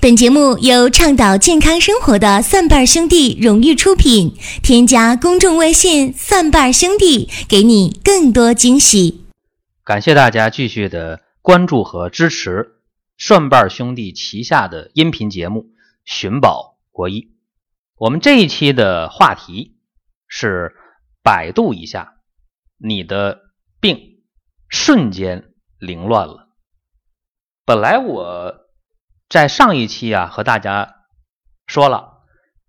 本节目由倡导健康生活的蒜瓣兄弟荣誉出品。添加公众微信“蒜瓣兄弟”，给你更多惊喜。感谢大家继续的关注和支持蒜瓣兄弟旗下的音频节目《寻宝国医》。我们这一期的话题是百度一下，你的病瞬间凌乱了。本来我。在上一期啊，和大家说了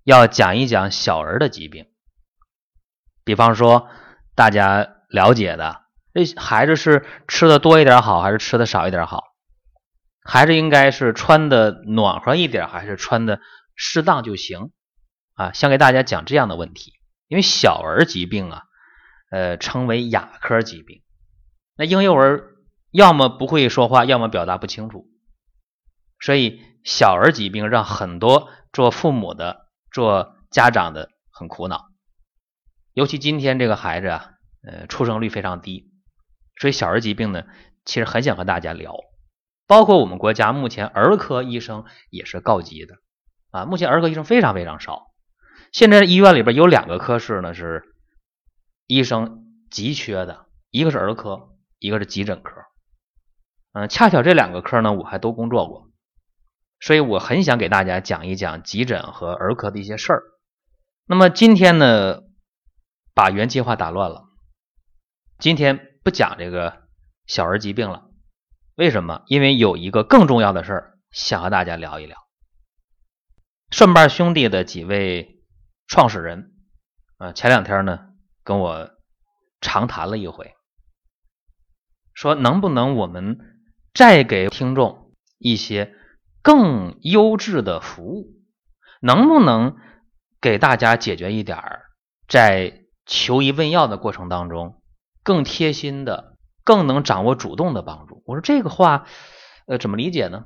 要讲一讲小儿的疾病，比方说大家了解的，这孩子是吃的多一点好，还是吃的少一点好？孩子应该是穿的暖和一点，还是穿的适当就行？啊，想给大家讲这样的问题，因为小儿疾病啊，呃，称为亚科疾病。那婴幼儿要么不会说话，要么表达不清楚。所以，小儿疾病让很多做父母的、做家长的很苦恼。尤其今天这个孩子啊，呃，出生率非常低，所以小儿疾病呢，其实很想和大家聊。包括我们国家目前儿科医生也是告急的啊，目前儿科医生非常非常少。现在医院里边有两个科室呢是医生急缺的，一个是儿科，一个是急诊科。嗯，恰巧这两个科呢，我还都工作过。所以我很想给大家讲一讲急诊和儿科的一些事儿。那么今天呢，把原计划打乱了。今天不讲这个小儿疾病了，为什么？因为有一个更重要的事儿想和大家聊一聊。顺瓣兄弟的几位创始人啊，前两天呢跟我长谈了一回，说能不能我们再给听众一些。更优质的服务，能不能给大家解决一点儿在求医问药的过程当中更贴心的、更能掌握主动的帮助？我说这个话，呃，怎么理解呢？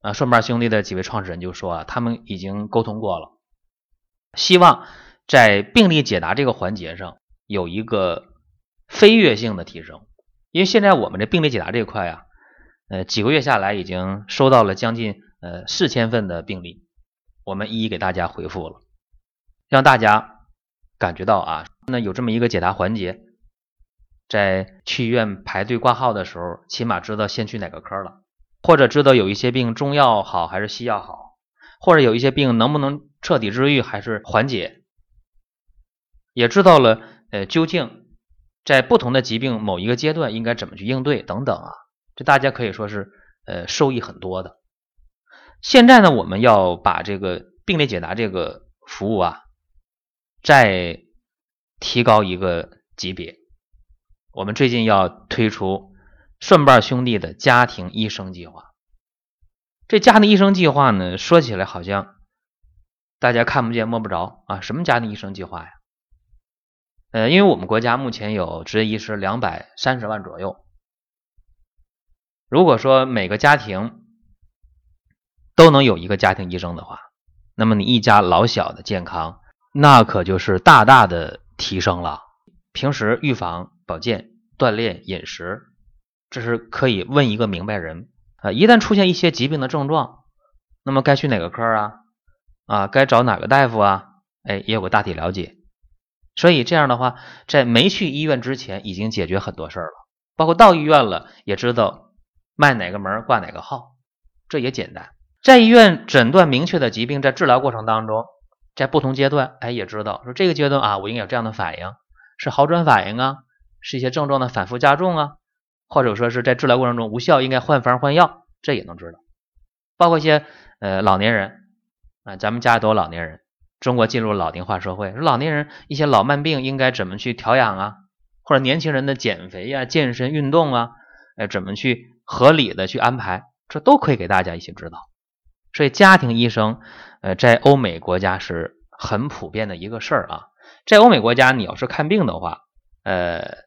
啊，顺瓣兄弟的几位创始人就说啊，他们已经沟通过了，希望在病例解答这个环节上有一个飞跃性的提升，因为现在我们这病例解答这一块啊。呃，几个月下来，已经收到了将近呃四千份的病例，我们一一给大家回复了，让大家感觉到啊，那有这么一个解答环节，在去医院排队挂号的时候，起码知道先去哪个科了，或者知道有一些病中药好还是西药好，或者有一些病能不能彻底治愈还是缓解，也知道了呃究竟在不同的疾病某一个阶段应该怎么去应对等等啊。这大家可以说是呃受益很多的。现在呢，我们要把这个病例解答这个服务啊，再提高一个级别。我们最近要推出顺瓣兄弟的家庭医生计划。这家庭医生计划呢，说起来好像大家看不见摸不着啊。什么家庭医生计划呀？呃，因为我们国家目前有执业医师两百三十万左右。如果说每个家庭都能有一个家庭医生的话，那么你一家老小的健康，那可就是大大的提升了。平时预防、保健、锻炼、饮食，这是可以问一个明白人啊。一旦出现一些疾病的症状，那么该去哪个科啊？啊，该找哪个大夫啊？哎，也有个大体了解。所以这样的话，在没去医院之前，已经解决很多事儿了。包括到医院了，也知道。卖哪个门挂哪个号，这也简单。在医院诊断明确的疾病，在治疗过程当中，在不同阶段，哎，也知道说这个阶段啊，我应该有这样的反应，是好转反应啊，是一些症状的反复加重啊，或者说是在治疗过程中无效，应该换方换药，这也能知道。包括一些呃老年人啊，咱们家里都有老年人，中国进入老龄化社会，说老年人一些老慢病应该怎么去调养啊，或者年轻人的减肥呀、健身运动啊，哎，怎么去？合理的去安排，这都可以给大家一些指导。所以家庭医生，呃，在欧美国家是很普遍的一个事儿啊。在欧美国家，你要是看病的话，呃，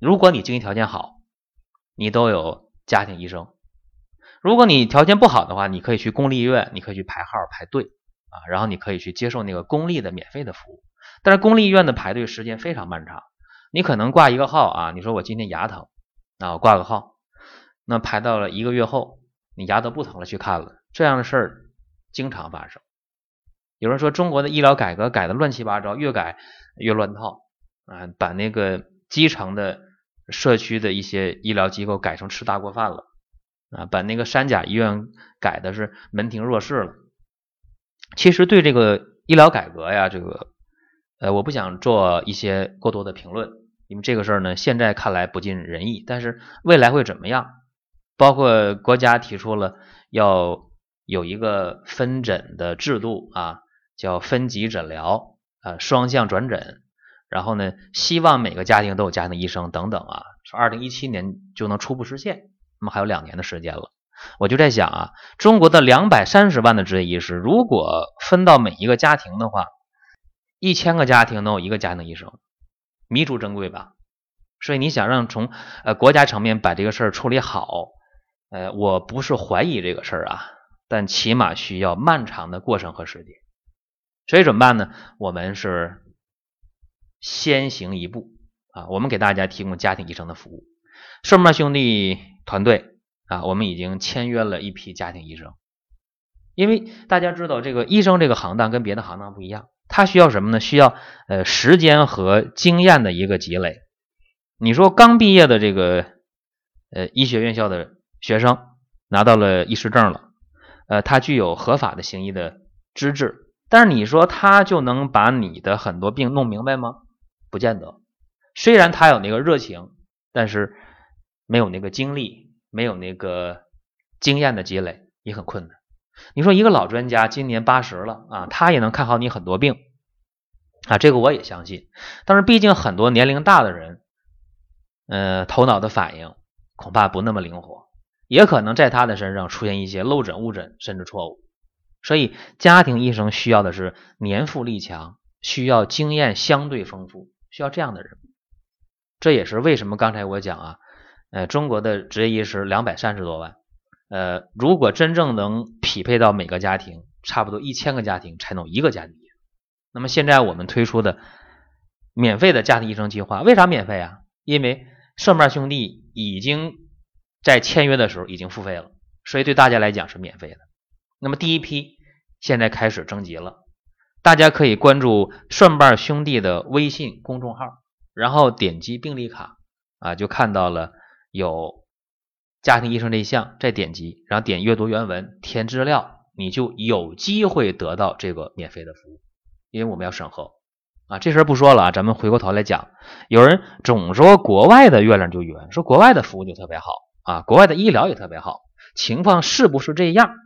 如果你经济条件好，你都有家庭医生；如果你条件不好的话，你可以去公立医院，你可以去排号排队啊，然后你可以去接受那个公立的免费的服务。但是公立医院的排队时间非常漫长，你可能挂一个号啊，你说我今天牙疼，那我挂个号。那排到了一个月后，你牙都不疼了，去看了，这样的事儿经常发生。有人说中国的医疗改革改的乱七八糟，越改越乱套啊，把那个基层的社区的一些医疗机构改成吃大锅饭了啊，把那个三甲医院改的是门庭若市了。其实对这个医疗改革呀，这个呃，我不想做一些过多的评论，因为这个事儿呢，现在看来不尽人意，但是未来会怎么样？包括国家提出了要有一个分诊的制度啊。叫分级诊疗啊，双向转诊，然后呢，希望每个家庭都有家庭医生等等啊，说二零一七年就能初步实现，那么还有两年的时间了。我就在想啊，中国的两百三十万的职业医师，如果分到每一个家庭的话，一千个家庭能有一个家庭医生，弥足珍贵吧？所以你想让从呃国家层面把这个事儿处理好，呃，我不是怀疑这个事儿啊，但起码需要漫长的过程和时间。所以怎么办呢？我们是先行一步啊，我们给大家提供家庭医生的服务。顺脉兄弟团队啊，我们已经签约了一批家庭医生。因为大家知道，这个医生这个行当跟别的行当不一样，他需要什么呢？需要呃时间和经验的一个积累。你说刚毕业的这个呃医学院校的学生拿到了医师证了，呃，他具有合法的行医的资质。但是你说他就能把你的很多病弄明白吗？不见得。虽然他有那个热情，但是没有那个精力，没有那个经验的积累，也很困难。你说一个老专家今年八十了啊，他也能看好你很多病啊，这个我也相信。但是毕竟很多年龄大的人，呃，头脑的反应恐怕不那么灵活，也可能在他的身上出现一些漏诊、误诊甚至错误。所以，家庭医生需要的是年富力强，需要经验相对丰富，需要这样的人。这也是为什么刚才我讲啊，呃，中国的职业医师两百三十多万，呃，如果真正能匹配到每个家庭，差不多一千个家庭才能一个家庭。那么现在我们推出的免费的家庭医生计划，为啥免费啊？因为顺脉兄弟已经在签约的时候已经付费了，所以对大家来讲是免费的。那么第一批。现在开始征集了，大家可以关注顺瓣兄弟的微信公众号，然后点击病历卡啊，就看到了有家庭医生这一项，再点击，然后点阅读原文，填资料，你就有机会得到这个免费的服务，因为我们要审核啊。这事儿不说了啊，咱们回过头来讲，有人总说国外的月亮就圆，说国外的服务就特别好啊，国外的医疗也特别好，情况是不是这样？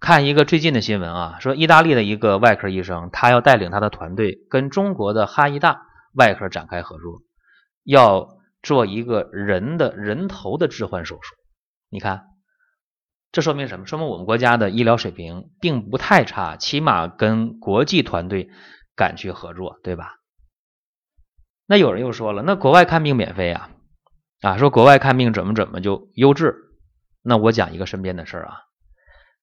看一个最近的新闻啊，说意大利的一个外科医生，他要带领他的团队跟中国的哈医大外科展开合作，要做一个人的人头的置换手术。你看，这说明什么？说明我们国家的医疗水平并不太差，起码跟国际团队敢去合作，对吧？那有人又说了，那国外看病免费啊？啊，说国外看病怎么怎么就优质？那我讲一个身边的事儿啊。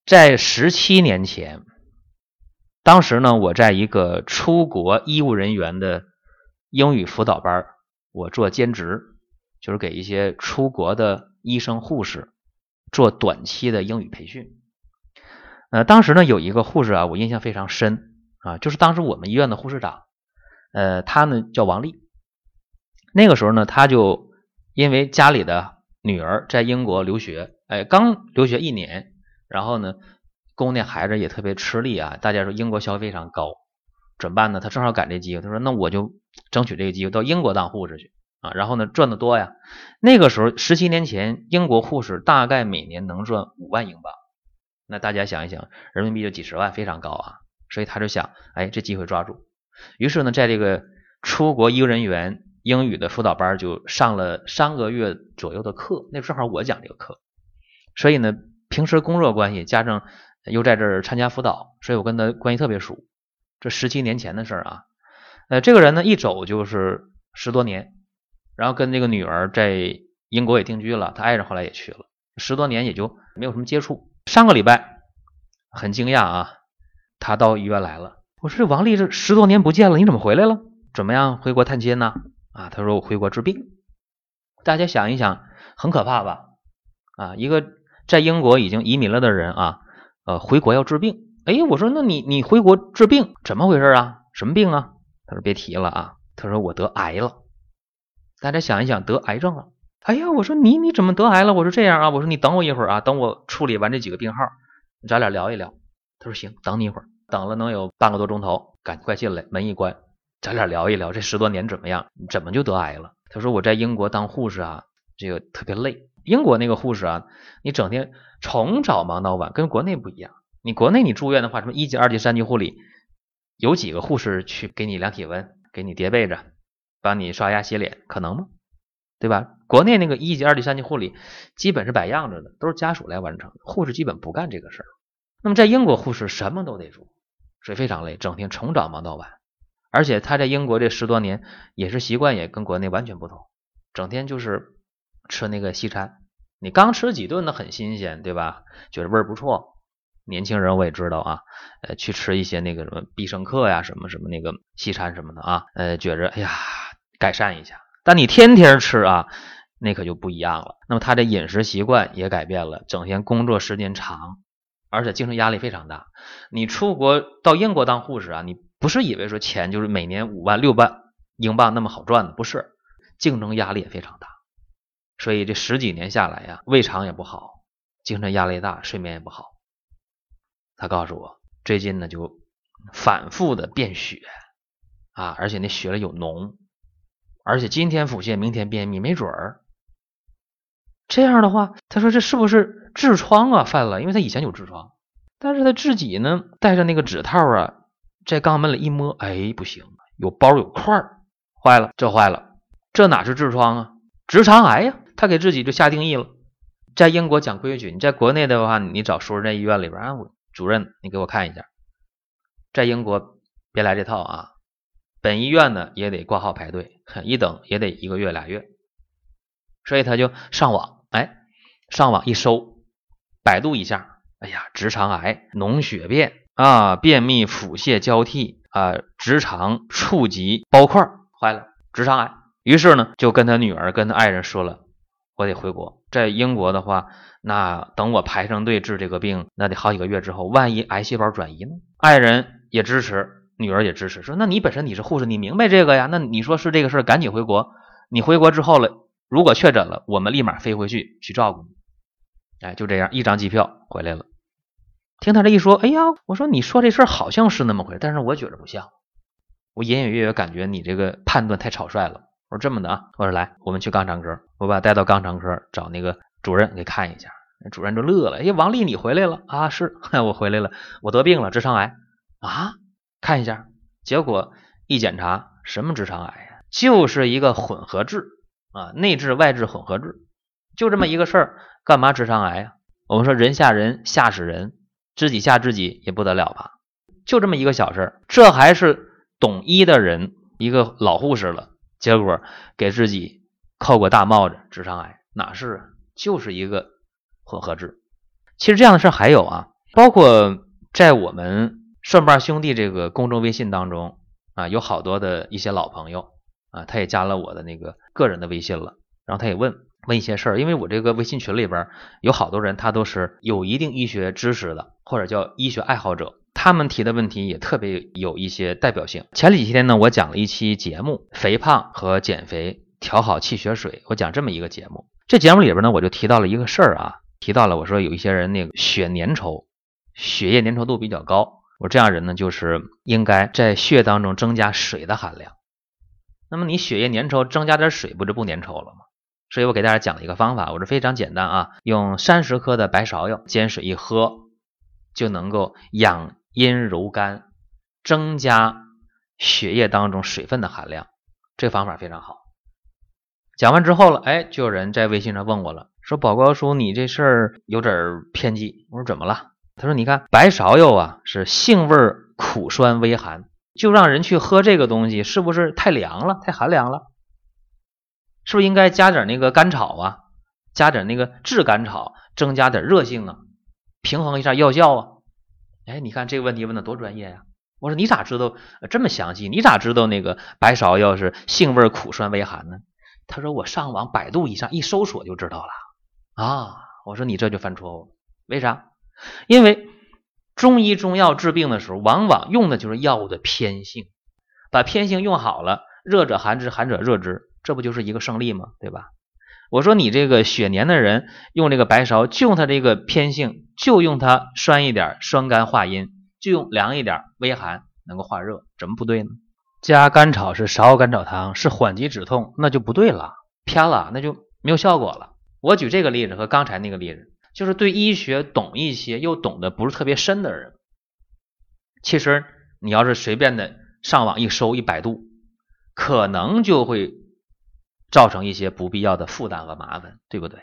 在十七年前，当时呢，我在一个出国医务人员的英语辅导班我做兼职，就是给一些出国的医生护士做短期的英语培训。呃，当时呢，有一个护士啊，我印象非常深啊，就是当时我们医院的护士长，呃，他呢叫王丽。那个时候呢，他就因为家里的女儿在英国留学，哎，刚留学一年。然后呢，供那孩子也特别吃力啊。大家说英国消费非常高，怎么办呢？他正好赶这机会，他说那我就争取这个机会到英国当护士去啊。然后呢，赚的多呀。那个时候十七年前，英国护士大概每年能赚五万英镑。那大家想一想，人民币就几十万，非常高啊。所以他就想，哎，这机会抓住。于是呢，在这个出国医务人员英语的辅导班就上了三个月左右的课。那正好我讲这个课，所以呢。平时工作关系，加上又在这儿参加辅导，所以我跟他关系特别熟。这十七年前的事儿啊，呃，这个人呢一走就是十多年，然后跟这个女儿在英国也定居了，他爱人后来也去了，十多年也就没有什么接触。上个礼拜很惊讶啊，他到医院来了。我说王丽这十多年不见了，你怎么回来了？怎么样回国探亲呢？啊，他说我回国治病。大家想一想，很可怕吧？啊，一个。在英国已经移民了的人啊，呃，回国要治病。哎，我说那你你回国治病怎么回事啊？什么病啊？他说别提了啊，他说我得癌了。大家想一想，得癌症了。哎呀，我说你你怎么得癌了？我说这样啊，我说你等我一会儿啊，等我处理完这几个病号，咱俩聊一聊。他说行，等你一会儿。等了能有半个多钟头，赶快进来，门一关，咱俩聊一聊这十多年怎么样？怎么就得癌了？他说我在英国当护士啊，这个特别累。英国那个护士啊，你整天从早忙到晚，跟国内不一样。你国内你住院的话，什么一级、二级、三级护理，有几个护士去给你量体温，给你叠被子，帮你刷牙洗脸，可能吗？对吧？国内那个一级、二级、三级护理基本是摆样子的，都是家属来完成，护士基本不干这个事儿。那么在英国，护士什么都得做，所以非常累，整天从早忙到晚。而且他在英国这十多年，饮食习惯也跟国内完全不同，整天就是吃那个西餐。你刚吃几顿呢，很新鲜，对吧？觉得味儿不错。年轻人我也知道啊，呃，去吃一些那个什么必胜客呀，什么什么那个西餐什么的啊，呃，觉着哎呀，改善一下。但你天天吃啊，那可就不一样了。那么他的饮食习惯也改变了，整天工作时间长，而且精神压力非常大。你出国到英国当护士啊，你不是以为说钱就是每年五万六万英镑那么好赚的，不是，竞争压力也非常大。所以这十几年下来呀，胃肠也不好，精神压力大，睡眠也不好。他告诉我，最近呢就反复的便血啊，而且那血里有脓，而且今天腹泻，明天便秘，没准儿。这样的话，他说这是不是痔疮啊犯了？因为他以前有痔疮，但是他自己呢戴着那个指套啊，在肛门里一摸，哎，不行，有包有块儿，坏了，这坏了，这哪是痔疮啊？直肠癌呀！他给自己就下定义了。在英国讲规矩，你在国内的话，你找熟人在医院里边啊，主任，你给我看一下，在英国别来这套啊！本医院呢也得挂号排队，一等也得一个月俩月，所以他就上网，哎，上网一搜，百度一下，哎呀，直肠癌、脓血便啊、便秘、腹泻交替啊、直肠触及包块，坏了，直肠癌。于是呢，就跟他女儿、跟他爱人说了，我得回国，在英国的话。那等我排上队治这个病，那得好几个月之后，万一癌细胞转移呢？爱人也支持，女儿也支持，说那你本身你是护士，你明白这个呀？那你说是这个事儿，赶紧回国。你回国之后了，如果确诊了，我们立马飞回去去照顾你。哎，就这样，一张机票回来了。听他这一说，哎呀，我说你说这事儿好像是那么回事，但是我觉着不像，我隐隐约约感觉你这个判断太草率了。我说这么的啊，我说来，我们去肛肠科，我把带到肛肠科找那个。主任给看一下，主任就乐了。哎，王丽，你回来了啊？是，我回来了。我得病了，直肠癌啊？看一下，结果一检查，什么直肠癌呀？就是一个混合痔啊，内痔外痔混合痔，就这么一个事儿，干嘛直肠癌呀？我们说人吓人，吓死人，知己吓知己也不得了吧？就这么一个小事儿，这还是懂医的人，一个老护士了，结果给自己扣个大帽子，直肠癌哪是？就是一个混合痔。其实这样的事儿还有啊，包括在我们顺瓣兄弟这个公众微信当中啊，有好多的一些老朋友啊，他也加了我的那个个人的微信了，然后他也问问一些事儿，因为我这个微信群里边有好多人，他都是有一定医学知识的，或者叫医学爱好者，他们提的问题也特别有一些代表性。前几天呢，我讲了一期节目，肥胖和减肥调好气血水，我讲这么一个节目。这节目里边呢，我就提到了一个事儿啊，提到了我说有一些人那个血粘稠，血液粘稠度比较高，我这样人呢就是应该在血当中增加水的含量。那么你血液粘稠，增加点水不就不粘稠了吗？所以我给大家讲了一个方法，我说非常简单啊，用三十克的白芍药煎水一喝，就能够养阴柔肝，增加血液当中水分的含量。这个方法非常好。讲完之后了，哎，就有人在微信上问我了，说宝高叔，你这事儿有点偏激。我说怎么了？他说你看白芍药啊，是性味苦酸微寒，就让人去喝这个东西，是不是太凉了，太寒凉了？是不是应该加点那个甘草啊，加点那个炙甘草，增加点热性啊，平衡一下药效啊？哎，你看这个问题问的多专业呀！我说你咋知道这么详细？你咋知道那个白芍药是性味苦酸微寒呢？他说：“我上网百度一下，一搜索就知道了啊！”我说：“你这就犯错误，为啥？因为中医中药治病的时候，往往用的就是药物的偏性，把偏性用好了，热者寒之，寒者热之，这不就是一个胜利吗？对吧？我说你这个血黏的人用这个白芍，就用它这个偏性，就用它酸一点，酸甘化阴，就用凉一点，微寒能够化热，怎么不对呢？加甘草是芍甘草汤，是缓急止痛，那就不对了，偏了，那就没有效果了。我举这个例子和刚才那个例子，就是对医学懂一些又懂得不是特别深的人，其实你要是随便的上网一搜一百度，可能就会造成一些不必要的负担和麻烦，对不对？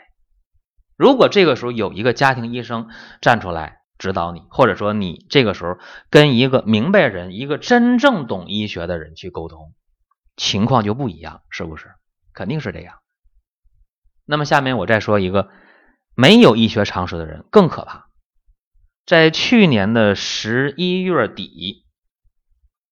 如果这个时候有一个家庭医生站出来。指导你，或者说你这个时候跟一个明白人、一个真正懂医学的人去沟通，情况就不一样，是不是？肯定是这样。那么下面我再说一个没有医学常识的人更可怕。在去年的十一月底，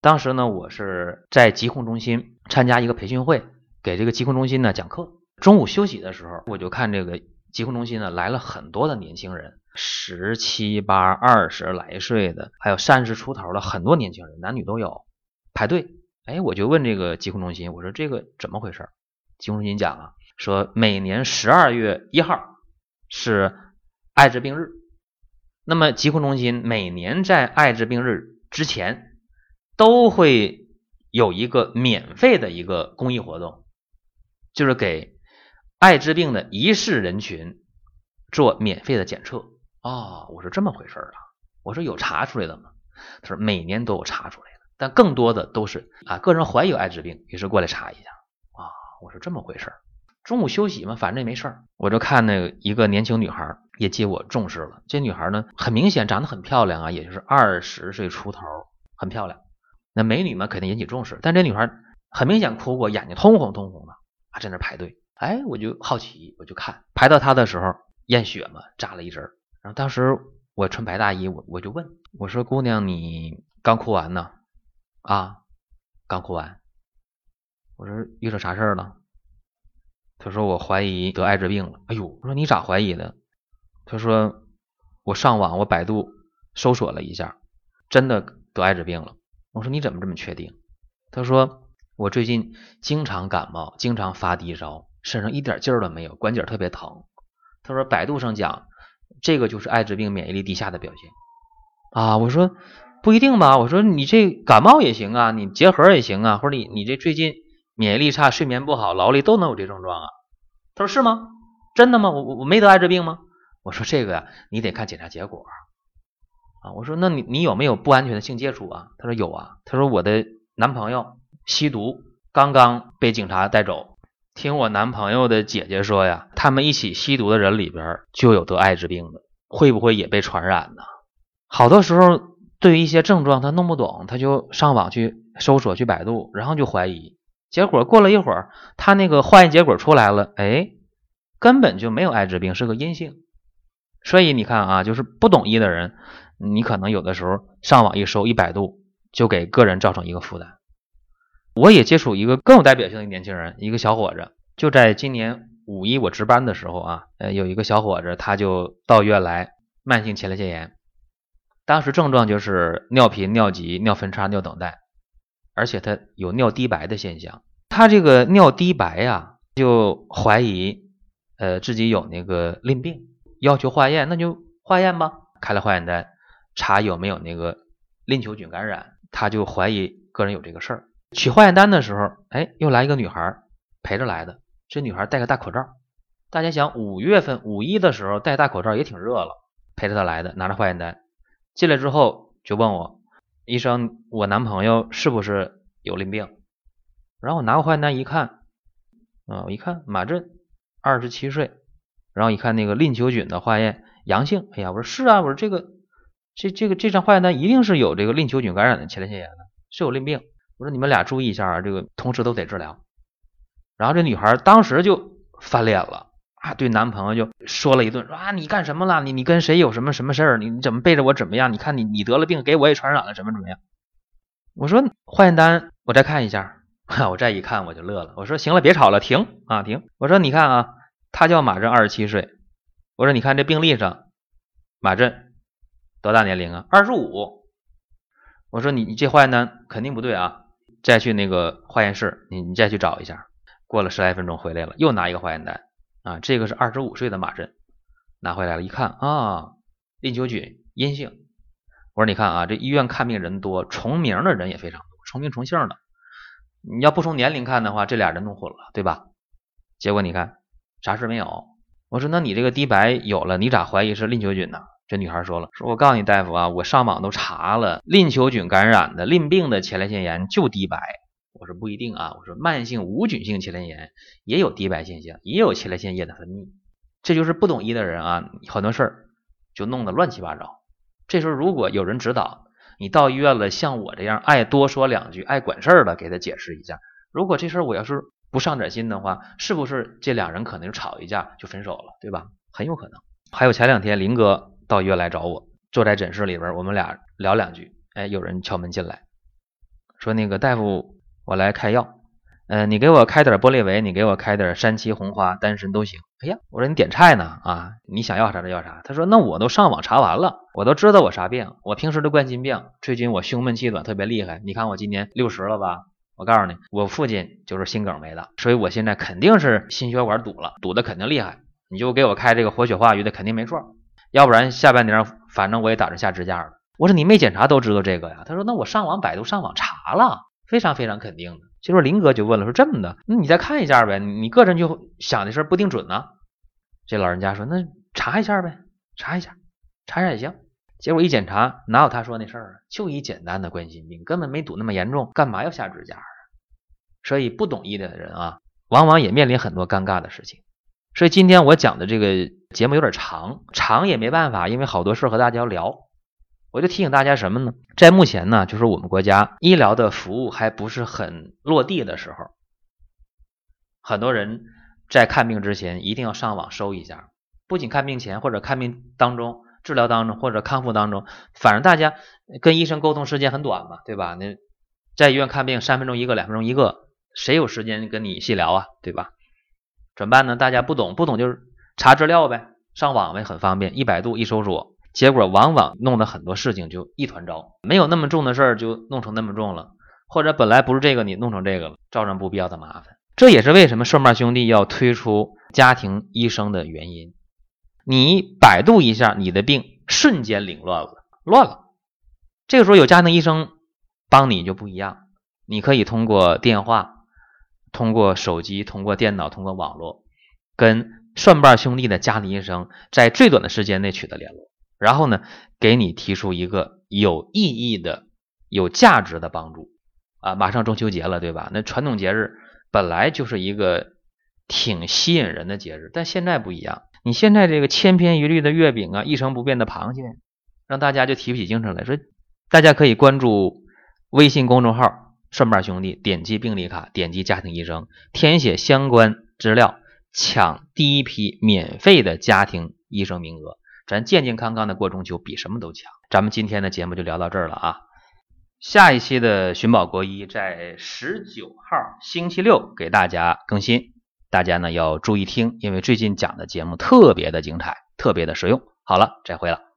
当时呢，我是在疾控中心参加一个培训会，给这个疾控中心呢讲课。中午休息的时候，我就看这个疾控中心呢来了很多的年轻人。十七八、二十来岁的，还有三十出头的很多年轻人，男女都有排队。哎，我就问这个疾控中心，我说这个怎么回事？疾控中心讲啊，说每年十二月一号是艾滋病日，那么疾控中心每年在艾滋病日之前都会有一个免费的一个公益活动，就是给艾滋病的疑似人群做免费的检测。哦，我说这么回事啊？我说有查出来的吗？他说每年都有查出来的，但更多的都是啊个人怀疑有艾滋病，于是过来查一下。啊，我说这么回事中午休息嘛，反正也没事儿，我就看那个一个年轻女孩也接我重视了。这女孩呢，很明显长得很漂亮啊，也就是二十岁出头，很漂亮。那美女嘛，肯定引起重视。但这女孩很明显哭过，眼睛通红通红的，在那排队。哎，我就好奇，我就看排到他的时候验血嘛，扎了一针。然后当时我穿白大衣，我我就问我说：“姑娘，你刚哭完呢？啊，刚哭完。”我说：“遇到啥事儿了？”他说：“我怀疑得艾滋病了。”哎呦，我说：“你咋怀疑的？”他说：“我上网，我百度搜索了一下，真的得艾滋病了。”我说：“你怎么这么确定？”他说：“我最近经常感冒，经常发低烧，身上一点劲儿都没有，关节特别疼。”他说：“百度上讲。”这个就是艾滋病免疫力低下的表现啊！我说不一定吧，我说你这感冒也行啊，你结核也行啊，或者你你这最近免疫力差、睡眠不好、劳累都能有这症状啊。他说是吗？真的吗？我我我没得艾滋病吗？我说这个呀，你得看检查结果啊。我说那你你有没有不安全的性接触啊？他说有啊。他说我的男朋友吸毒，刚刚被警察带走。听我男朋友的姐姐说呀，他们一起吸毒的人里边就有得艾滋病的，会不会也被传染呢？好多时候对于一些症状他弄不懂，他就上网去搜索去百度，然后就怀疑，结果过了一会儿，他那个化验结果出来了，哎，根本就没有艾滋病，是个阴性。所以你看啊，就是不懂医的人，你可能有的时候上网一搜一百度，就给个人造成一个负担。我也接触一个更有代表性的年轻人，一个小伙子，就在今年五一我值班的时候啊，呃，有一个小伙子他就到医院来，慢性前列腺炎，当时症状就是尿频、尿急、尿分叉、尿等待，而且他有尿滴白的现象。他这个尿滴白呀，就怀疑呃自己有那个淋病，要求化验，那就化验吧，开了化验单，查有没有那个淋球菌感染，他就怀疑个人有这个事儿。取化验单的时候，哎，又来一个女孩陪着来的。这女孩戴个大口罩，大家想，五月份五一的时候戴大口罩也挺热了。陪着她来的，拿着化验单进来之后就问我，医生，我男朋友是不是有淋病？然后我拿过化验单一看，啊，我一看马震，二十七岁，然后一看那个淋球菌的化验阳性，哎呀，我说是啊，我说这个这这个这张化验单一定是有这个淋球菌感染的前列腺炎的，是有淋病。我说你们俩注意一下啊，这个同时都得治疗。然后这女孩当时就翻脸了啊，对男朋友就说了一顿，说啊你干什么了？你你跟谁有什么什么事儿？你你怎么背着我怎么样？你看你你得了病，给我也传染了，怎么怎么样？我说化验单我再看一下，我再一看我就乐了。我说行了，别吵了，停啊停。我说你看啊，他叫马振，二十七岁。我说你看这病历上，马振多大年龄啊？二十五。我说你你这化验单肯定不对啊，再去那个化验室，你你再去找一下。过了十来分钟回来了，又拿一个化验单啊，这个是二十五岁的马震，拿回来了，一看啊，淋球菌阴性。我说你看啊，这医院看病人多，重名的人也非常多，重名重姓的。你要不从年龄看的话，这俩人弄混了，对吧？结果你看啥事没有。我说那你这个滴白有了，你咋怀疑是淋球菌呢？这女孩说了，说我告诉你大夫啊，我上网都查了，淋球菌感染的淋病的前列腺炎就低白。我说不一定啊，我说慢性无菌性前列腺炎也有低白现象，也有前列腺液的分泌。这就是不懂医的人啊，很多事儿就弄得乱七八糟。这时候如果有人指导，你到医院了，像我这样爱多说两句、爱管事儿的，给他解释一下。如果这事儿我要是不上点心的话，是不是这两人可能就吵一架就分手了，对吧？很有可能。还有前两天林哥。到医院来找我，坐在诊室里边，我们俩聊两句。哎，有人敲门进来，说那个大夫，我来开药。嗯，你给我开点玻璃维，你给我开点山七红花丹参都行。哎呀，我说你点菜呢啊？你想要啥就要啥。他说那我都上网查完了，我都知道我啥病。我平时的冠心病，最近我胸闷气短特别厉害。你看我今年六十了吧？我告诉你，我父亲就是心梗没的，所以我现在肯定是心血管堵了，堵的肯定厉害。你就给我开这个活血化瘀的，肯定没错。要不然下半年反正我也打算下支架了。我说你没检查都知道这个呀？他说那我上网百度上网查了，非常非常肯定的。结果林哥就问了，说这么的，那你再看一下呗？你个人就想的事不定准呢。这老人家说那查一下呗，查一下，查一下也行。结果一检查，哪有他说那事儿啊？就一简单的冠心病，根本没堵那么严重，干嘛要下支架啊？所以不懂医的人啊，往往也面临很多尴尬的事情。所以今天我讲的这个节目有点长，长也没办法，因为好多事和大家聊。我就提醒大家什么呢？在目前呢，就是我们国家医疗的服务还不是很落地的时候，很多人在看病之前一定要上网搜一下。不仅看病前或者看病当中、治疗当中或者康复当中，反正大家跟医生沟通时间很短嘛，对吧？那在医院看病三分钟一个、两分钟一个，谁有时间跟你细聊啊，对吧？怎么办呢？大家不懂，不懂就是查资料呗，上网呗，很方便，一百度一搜索，结果往往弄得很多事情就一团糟，没有那么重的事儿就弄成那么重了，或者本来不是这个你弄成这个了，造成不必要的麻烦。这也是为什么顺瓣兄弟要推出家庭医生的原因。你百度一下，你的病瞬间凌乱了，乱了。这个时候有家庭医生帮你就不一样，你可以通过电话。通过手机、通过电脑、通过网络，跟蒜瓣兄弟的家庭医生在最短的时间内取得联络，然后呢，给你提出一个有意义的、有价值的帮助。啊，马上中秋节了，对吧？那传统节日本来就是一个挺吸引人的节日，但现在不一样。你现在这个千篇一律的月饼啊，一成不变的螃蟹，让大家就提不起精神来。说大家可以关注微信公众号。顺瓣兄弟，点击病历卡，点击家庭医生，填写相关资料，抢第一批免费的家庭医生名额。咱健健康康的过中秋，比什么都强。咱们今天的节目就聊到这儿了啊！下一期的寻宝国医在十九号星期六给大家更新，大家呢要注意听，因为最近讲的节目特别的精彩，特别的实用。好了，再会了。